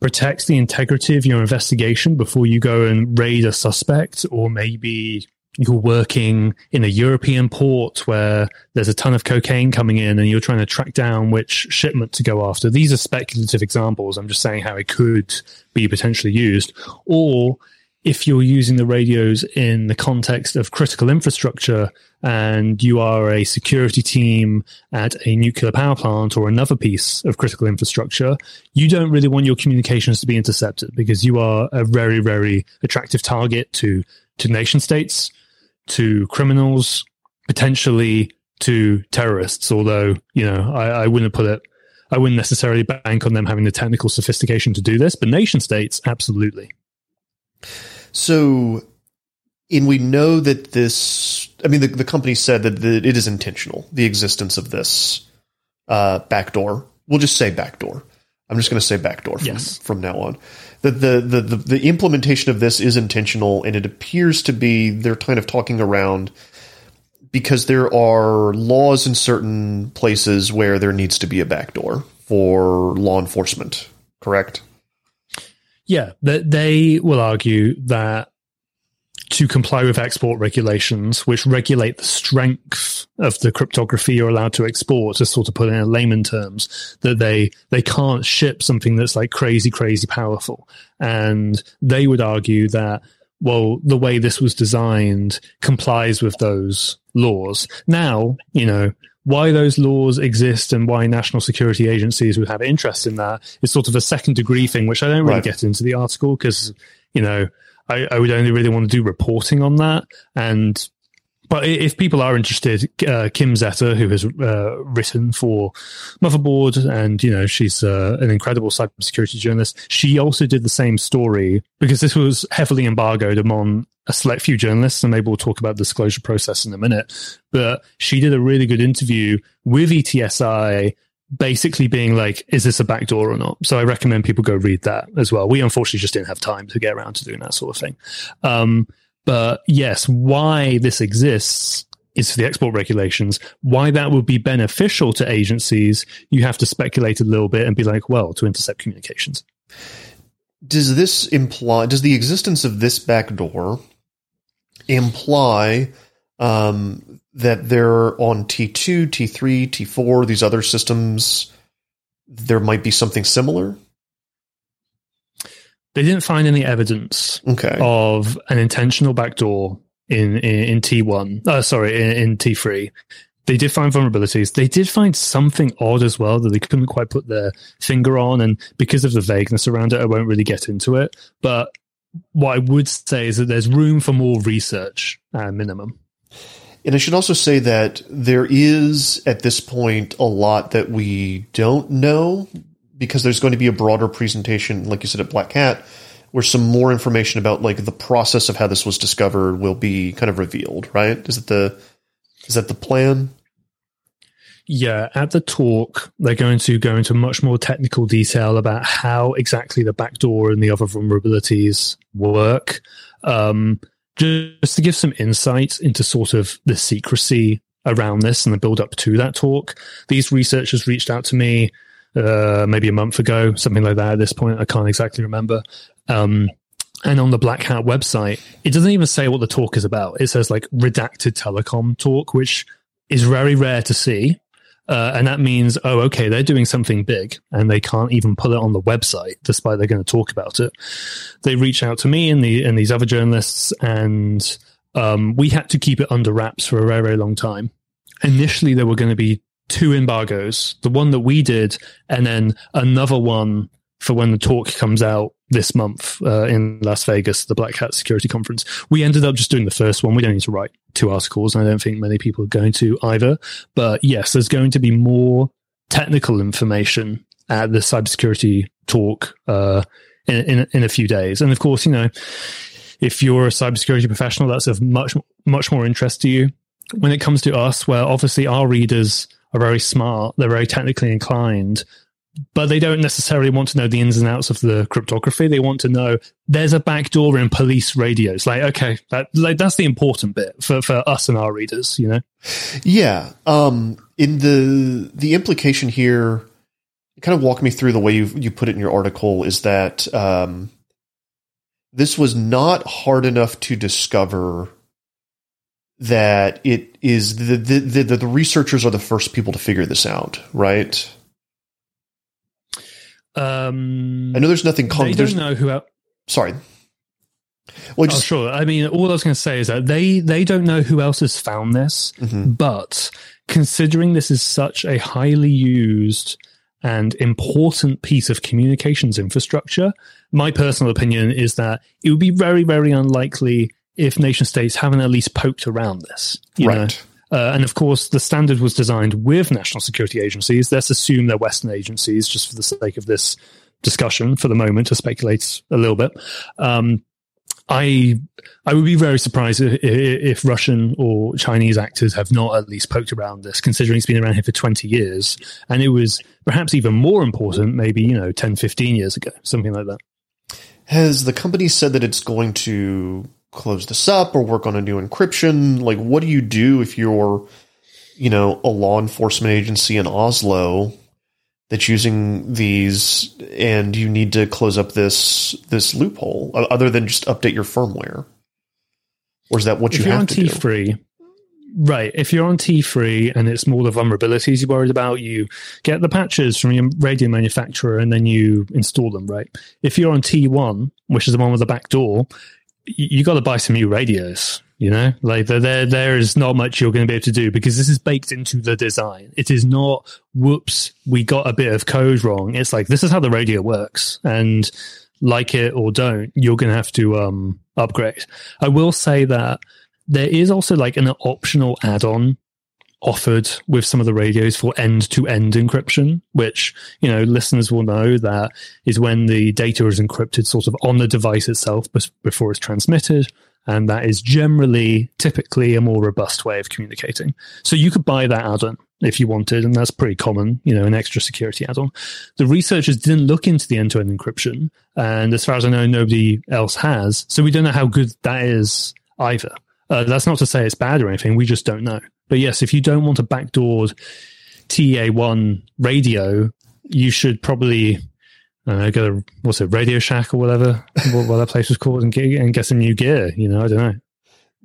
protect the integrity of your investigation before you go and raid a suspect or maybe you're working in a European port where there's a ton of cocaine coming in and you're trying to track down which shipment to go after. These are speculative examples. I'm just saying how it could be potentially used. Or if you're using the radios in the context of critical infrastructure and you are a security team at a nuclear power plant or another piece of critical infrastructure, you don't really want your communications to be intercepted because you are a very, very attractive target to, to nation states, to criminals, potentially to terrorists. Although, you know, I, I wouldn't put it, I wouldn't necessarily bank on them having the technical sophistication to do this, but nation states, absolutely. So, and we know that this, I mean, the, the company said that, that it is intentional, the existence of this uh, backdoor. We'll just say backdoor. I'm just going to say backdoor from, Yes. from now on. That the, the, the, the implementation of this is intentional, and it appears to be they're kind of talking around because there are laws in certain places where there needs to be a backdoor for law enforcement, correct? Yeah, that they will argue that to comply with export regulations, which regulate the strength of the cryptography you're allowed to export, to sort of put in layman terms, that they they can't ship something that's like crazy, crazy powerful. And they would argue that well, the way this was designed complies with those laws. Now, you know, why those laws exist and why national security agencies would have interest in that is sort of a second degree thing, which I don't really Right. get into the article because, you know, I, I would only really want to do reporting on that. And, but if people are interested, uh, Kim Zetter, who has uh, written for Motherboard, and you know she's uh, an incredible cybersecurity journalist. She also did the same story because this was heavily embargoed among a select few journalists, and maybe we'll talk about the disclosure process in a minute. But she did a really good interview with ETSI, basically being like, "Is this a backdoor or not?" So I recommend people go read that as well. We unfortunately just didn't have time to get around to doing that sort of thing. Um, but yes, why this exists is for the export regulations. Why that would be beneficial to agencies, you have to speculate a little bit and be like, well, to intercept communications. does this imply does the existence of this backdoor imply um, that they're on T2, T3, T4, these other systems there might be something similar? They didn't find any evidence Okay. of an intentional backdoor in in, in T1. Uh, sorry, in, in T3. They did find vulnerabilities. They did find something odd as well that they couldn't quite put their finger on, and because of the vagueness around it, I won't really get into it. But what I would say is that there's room for more research, at minimum. And I should also say that there is at this point a lot that we don't know because there's going to be a broader presentation, like you said at Black Hat, where some more information about like the process of how this was discovered will be kind of revealed. Right? Is it the is that the plan? Yeah, at the talk, they're going to go into much more technical detail about how exactly the backdoor and the other vulnerabilities work. Um, just to give some insight into sort of the secrecy around this and the build up to that talk. These researchers reached out to me uh, maybe a month ago, something like that at this point. I can't exactly remember. Um, And on the Black Hat website, it doesn't even say what the talk is about. It says like redacted telecom talk, which is very rare to see. Uh, and that means, oh, okay, they're doing something big and they can't even put it on the website, despite they're going to talk about it. They reach out to me and the and these other journalists, and um, we had to keep it under wraps for a very very long time. Initially, there were going to be two embargoes: the one that we did, and then another one for when the talk comes out this month uh, in Las Vegas, the Black Hat Security Conference. We ended up just doing the first one. We don't need to write two articles, and I don't think many people are going to either. But yes, there's going to be more technical information at the cybersecurity talk uh, in, in in a few days. And of course, you know, if you're a cybersecurity professional, that's of much much more interest to you. When it comes to us, where obviously our readers are very smart, they're very technically inclined, but they don't necessarily want to know the ins and outs of the cryptography. They want to know there's a backdoor in police radios. Like, okay, that like that's the important bit for, for us and our readers, you know? Yeah. Um, in the the implication here, kind of walk me through the way you you put it in your article is that um, this was not hard enough to discover that it is the the, the the researchers are the first people to figure this out, right? Um, I know there's nothing. Con- they don't know who. El- Sorry. Well, oh, sure. I mean, all I was going to say is that they they don't know who else has found this, Mhm. but considering this is such a highly used and important piece of communications infrastructure, my personal opinion is that it would be very, very unlikely if nation states haven't at least poked around this. you know? right. Uh, and of course, the standard was designed with national security agencies. Let's assume they're Western agencies, just for the sake of this discussion for the moment, to speculate a little bit. Um, I I would be very surprised if, if Russian or Chinese actors have not at least poked around this, considering it's been around here for 20 years. And it was perhaps even more important, maybe, you know, 10, 15 years ago, something like that. Has the company said that it's going to close this up or work on a new encryption? Like, what do you do if you're, you know, a law enforcement agency in Oslo that's using these and you need to close up this this loophole other than just update your firmware? Or is that what if you you're have on to T do? free, right? If you're on T3 and it's more the vulnerabilities you're worried about, you get the patches from your radio manufacturer and then you install them, right? If you're on T one, which is the one with the back door, you got to buy some new radios. You know, like there, there, is not much you're going to be able to do because this is baked into the design. It is not, whoops, we got a bit of code wrong. It's like this is how the radio works, and like it or don't, you're going to have to um, upgrade. I will say that there is also like an optional add-on offered with some of the radios for end-to-end encryption, which you know listeners will know that is when the data is encrypted sort of on the device itself before it's transmitted. And that is generally, typically, a more robust way of communicating. So you could buy that add-on if you wanted, and that's pretty common, you know, an extra security add-on. The researchers didn't look into the end-to-end encryption, and as far as I know, nobody else has. So we don't know how good that is either. Uh, that's not to say it's bad or anything. We just don't know. But yes, if you don't want a backdoored TA1 radio, you should probably I don't know, go to what's it, Radio Shack or whatever, what, what that place was called, and get, and get some new gear. You know, I don't know.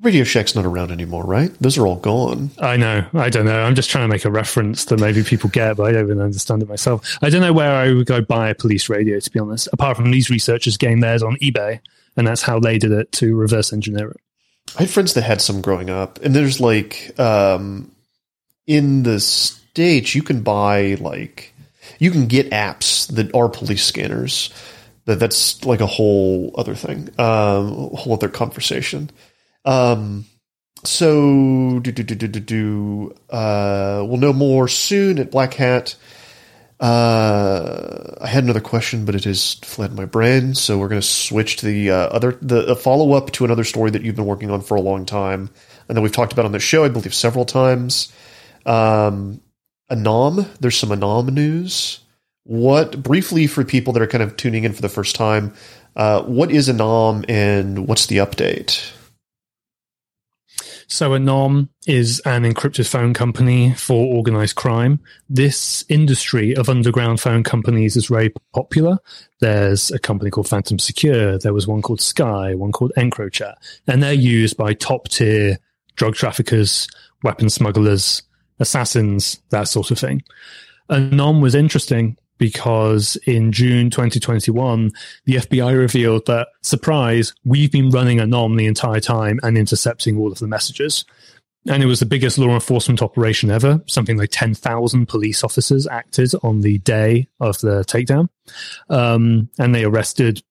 Radio Shack's not around anymore, right? Those are all gone. I know, I don't know. I'm just trying to make a reference that maybe people get, but I don't even understand it myself. I don't know where I would go buy a police radio, to be honest. Apart from these researchers getting theirs on eBay, and that's how they did it to reverse engineer it. I had friends that had some growing up, and there's like um, in the states you can buy like you can get apps that are police scanners. That that's like a whole other thing, um, a whole other conversation. Um, so do do do do do do. Uh, we'll know more soon at Black Hat. Uh, I had another question, but it has fled my brain. So we're going to switch to the uh, other the follow up to another story that you've been working on for a long time, and that we've talked about on the show, I believe, several times. Um, Anom, there's some Anom news. What briefly for people that are kind of tuning in for the first time, uh, what is Anom and what's the update? So Anom is an encrypted phone company for organized crime. This industry of underground phone companies is very popular. There's a company called Phantom Secure. There was one called Sky, one called EncroChat, and they're used by top tier drug traffickers, weapon smugglers, assassins, that sort of thing. Anom was interesting because in June 2021, the FBI revealed that, surprise, we've been running Anom the entire time and intercepting all of the messages. And it was the biggest law enforcement operation ever. Something like 10,000 police officers acted on the day of the takedown. Um, and they arrested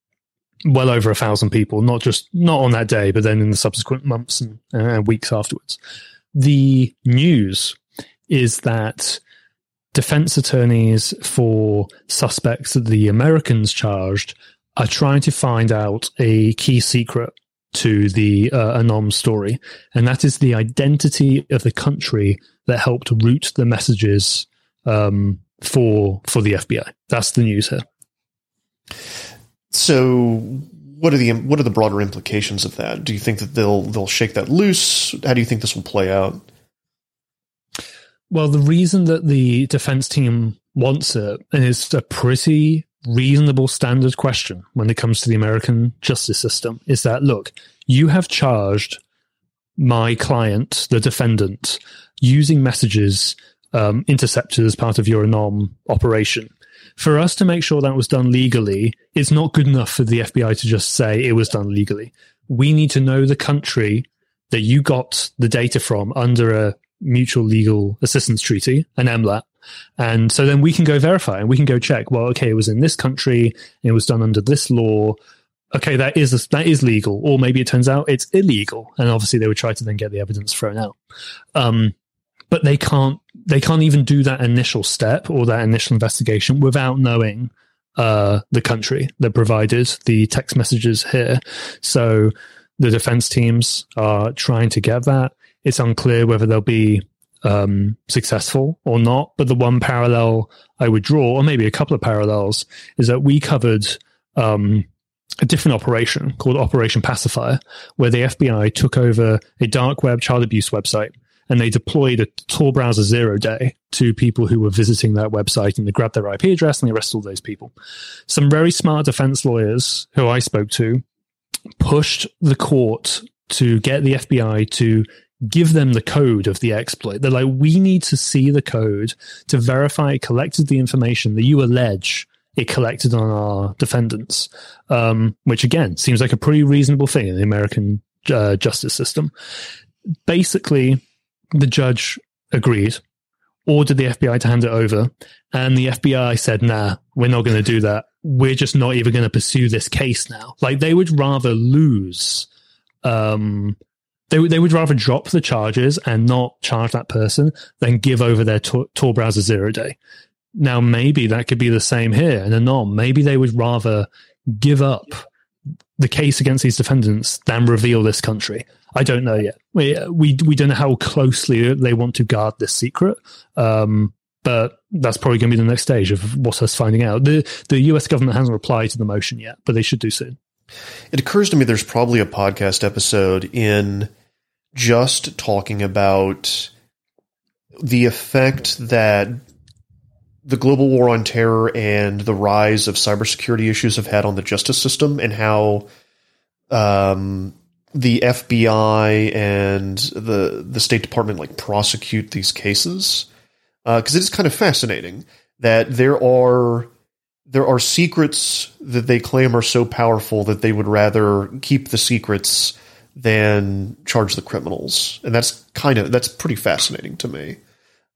well over a thousand people, not just, not on that day, but then in the subsequent months and uh, weeks afterwards. The news is that defense attorneys for suspects that the Americans charged are trying to find out a key secret to the uh, Anom story, and that is the identity of the country that helped route the messages um, for for the FBI. That's the news here. So, what are the what are the broader implications of that? Do you think that they'll they'll shake that loose? How do you think this will play out? Well, the reason that the defense team wants it, and it's a pretty reasonable standard question when it comes to the American justice system, is that look, you have charged my client, the defendant, using messages um, intercepted as part of your Anom operation. For us to make sure that was done legally, it's not good enough for the FBI to just say it was done legally. We need to know the country that you got the data from under a mutual legal assistance treaty, an MLAT. And so then we can go verify and we can go check, well, okay, it was in this country, it was done under this law. Okay, that is that is legal, or maybe it turns out it's illegal, and obviously they would try to then get the evidence thrown out. Um, but they can't they can't even do that initial step or that initial investigation without knowing uh, the country that provided the text messages here. So the defense teams are trying to get that. It's unclear whether they'll be um, successful or not. But the one parallel I would draw, or maybe a couple of parallels, is that we covered um, a different operation called Operation Pacifier, where the FBI took over a dark web child abuse website and they deployed a Tor browser zero day to people who were visiting that website and they grabbed their IP address and they arrested all those people. Some very smart defense lawyers who I spoke to pushed the court to get the FBI to give them the code of the exploit. They're like, we need to see the code to verify it collected the information that you allege it collected on our defendants, um, which again seems like a pretty reasonable thing in the American uh, justice system. Basically, the judge agreed, ordered the FBI to hand it over, and the FBI said, nah, we're not going to do that. We're just not even going to pursue this case now. Like they would rather lose um, they, they would rather drop the charges and not charge that person than give over their Tor, Tor browser zero day. Now, maybe that could be the same here and Anom. Maybe they would rather give up the case against these defendants than reveal this country. I don't know yet. We we, we don't know how closely they want to guard this secret. Um, but that's probably going to be the next stage of what's us finding out. The the US government hasn't replied to the motion yet, but they should do soon. It occurs to me there's probably a podcast episode in just talking about the effect that the global war on terror and the rise of cybersecurity issues have had on the justice system and how um, the FBI and the the State Department like prosecute these cases because uh, it is kind of fascinating that there are there are secrets that they claim are so powerful that they would rather keep the secrets than charge the criminals, and that's kind of that's pretty fascinating to me.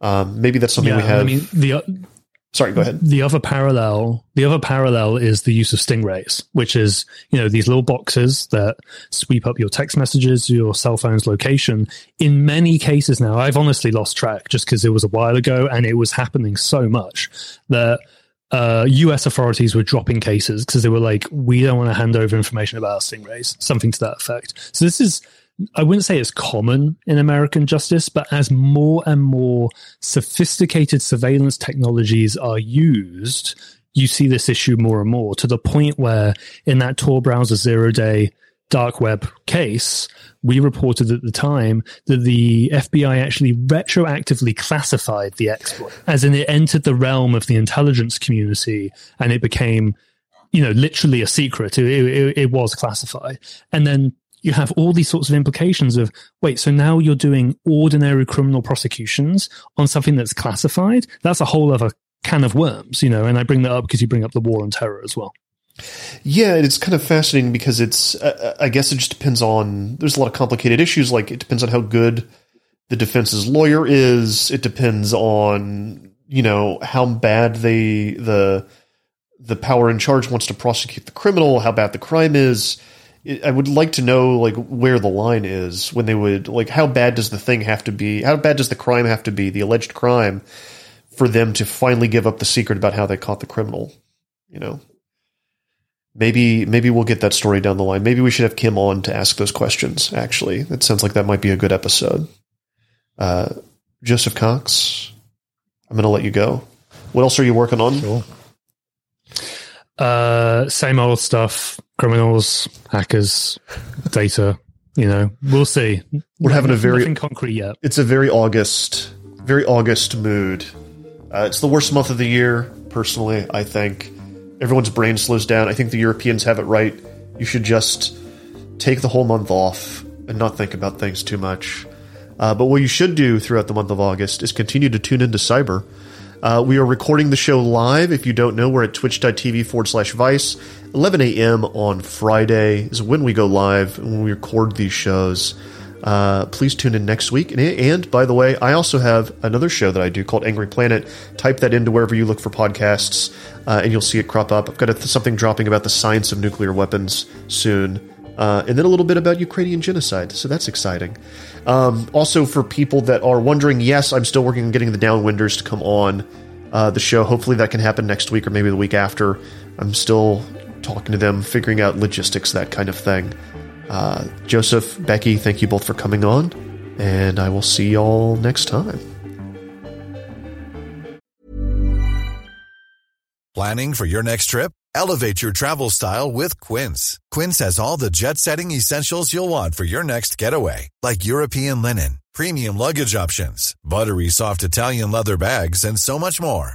Um, maybe that's something yeah, we have. I mean, the sorry, go ahead. The other parallel, the other parallel is the use of stingrays, which is you know these little boxes that sweep up your text messages, your cell phone's location. In many cases now, I've honestly lost track just because it was a while ago and it was happening so much that uh, US authorities were dropping cases because they were like, we don't want to hand over information about our stingrays, something to that effect. So this is, I wouldn't say it's common in American justice, but as more and more sophisticated surveillance technologies are used, you see this issue more and more to the point where in that Tor browser zero day dark web case, we reported at the time that the FBI actually retroactively classified the exploit, as in it entered the realm of the intelligence community and it became, you know, literally a secret. It, it, it was classified. And then you have all these sorts of implications of wait, so now you're doing ordinary criminal prosecutions on something that's classified? That's a whole other can of worms, you know, and I bring that up because you bring up the war on terror as well. Yeah, it's kind of fascinating because it's. Uh, I guess it just depends on. There's a lot of complicated issues. Like it depends on how good the defense's lawyer is. It depends on you know how bad they the the power in charge wants to prosecute the criminal, how bad the crime is. I would like to know like where the line is when they would like how bad does the thing have to be? How bad does the crime have to be? The alleged crime for them to finally give up the secret about how they caught the criminal. You know, maybe maybe we'll get that story down the line. Maybe we should have Kim on to ask those questions. Actually, it sounds like that might be a good episode. Uh, Joseph Cox, I'm going to let you go. What else are you working on? Cool. Uh, same old stuff. Criminals, hackers, data. You know, we'll see. We're having a very nothing concrete yet. It's a very August, very August mood. Uh, it's the worst month of the year, personally. I think everyone's brain slows down. I think the Europeans have it right. You should just take the whole month off and not think about things too much. Uh, but what you should do throughout the month of August is continue to tune into Cyber. Uh, we are recording the show live. If you don't know, we're at twitch.tv forward slash vice. 11 a.m. on Friday is when we go live and when we record these shows. Uh, please tune in next week. And, and, by the way, I also have another show that I do called Angry Planet. Type that into wherever you look for podcasts, uh, and you'll see it crop up. I've got a, something dropping about the science of nuclear weapons soon. Uh, and then a little bit about Ukrainian genocide. So that's exciting. Um, also, for people that are wondering, yes, I'm still working on getting the Downwinders to come on uh, the show. Hopefully, that can happen next week or maybe the week after. I'm still talking to them, figuring out logistics, that kind of thing. Uh, Joseph, Becky, thank you both for coming on, and I will see y'all next time. Planning for your next trip? Elevate your travel style with Quince. Quince has all the jet setting essentials you'll want for your next getaway, like European linen, premium luggage options, buttery soft Italian leather bags, and so much more.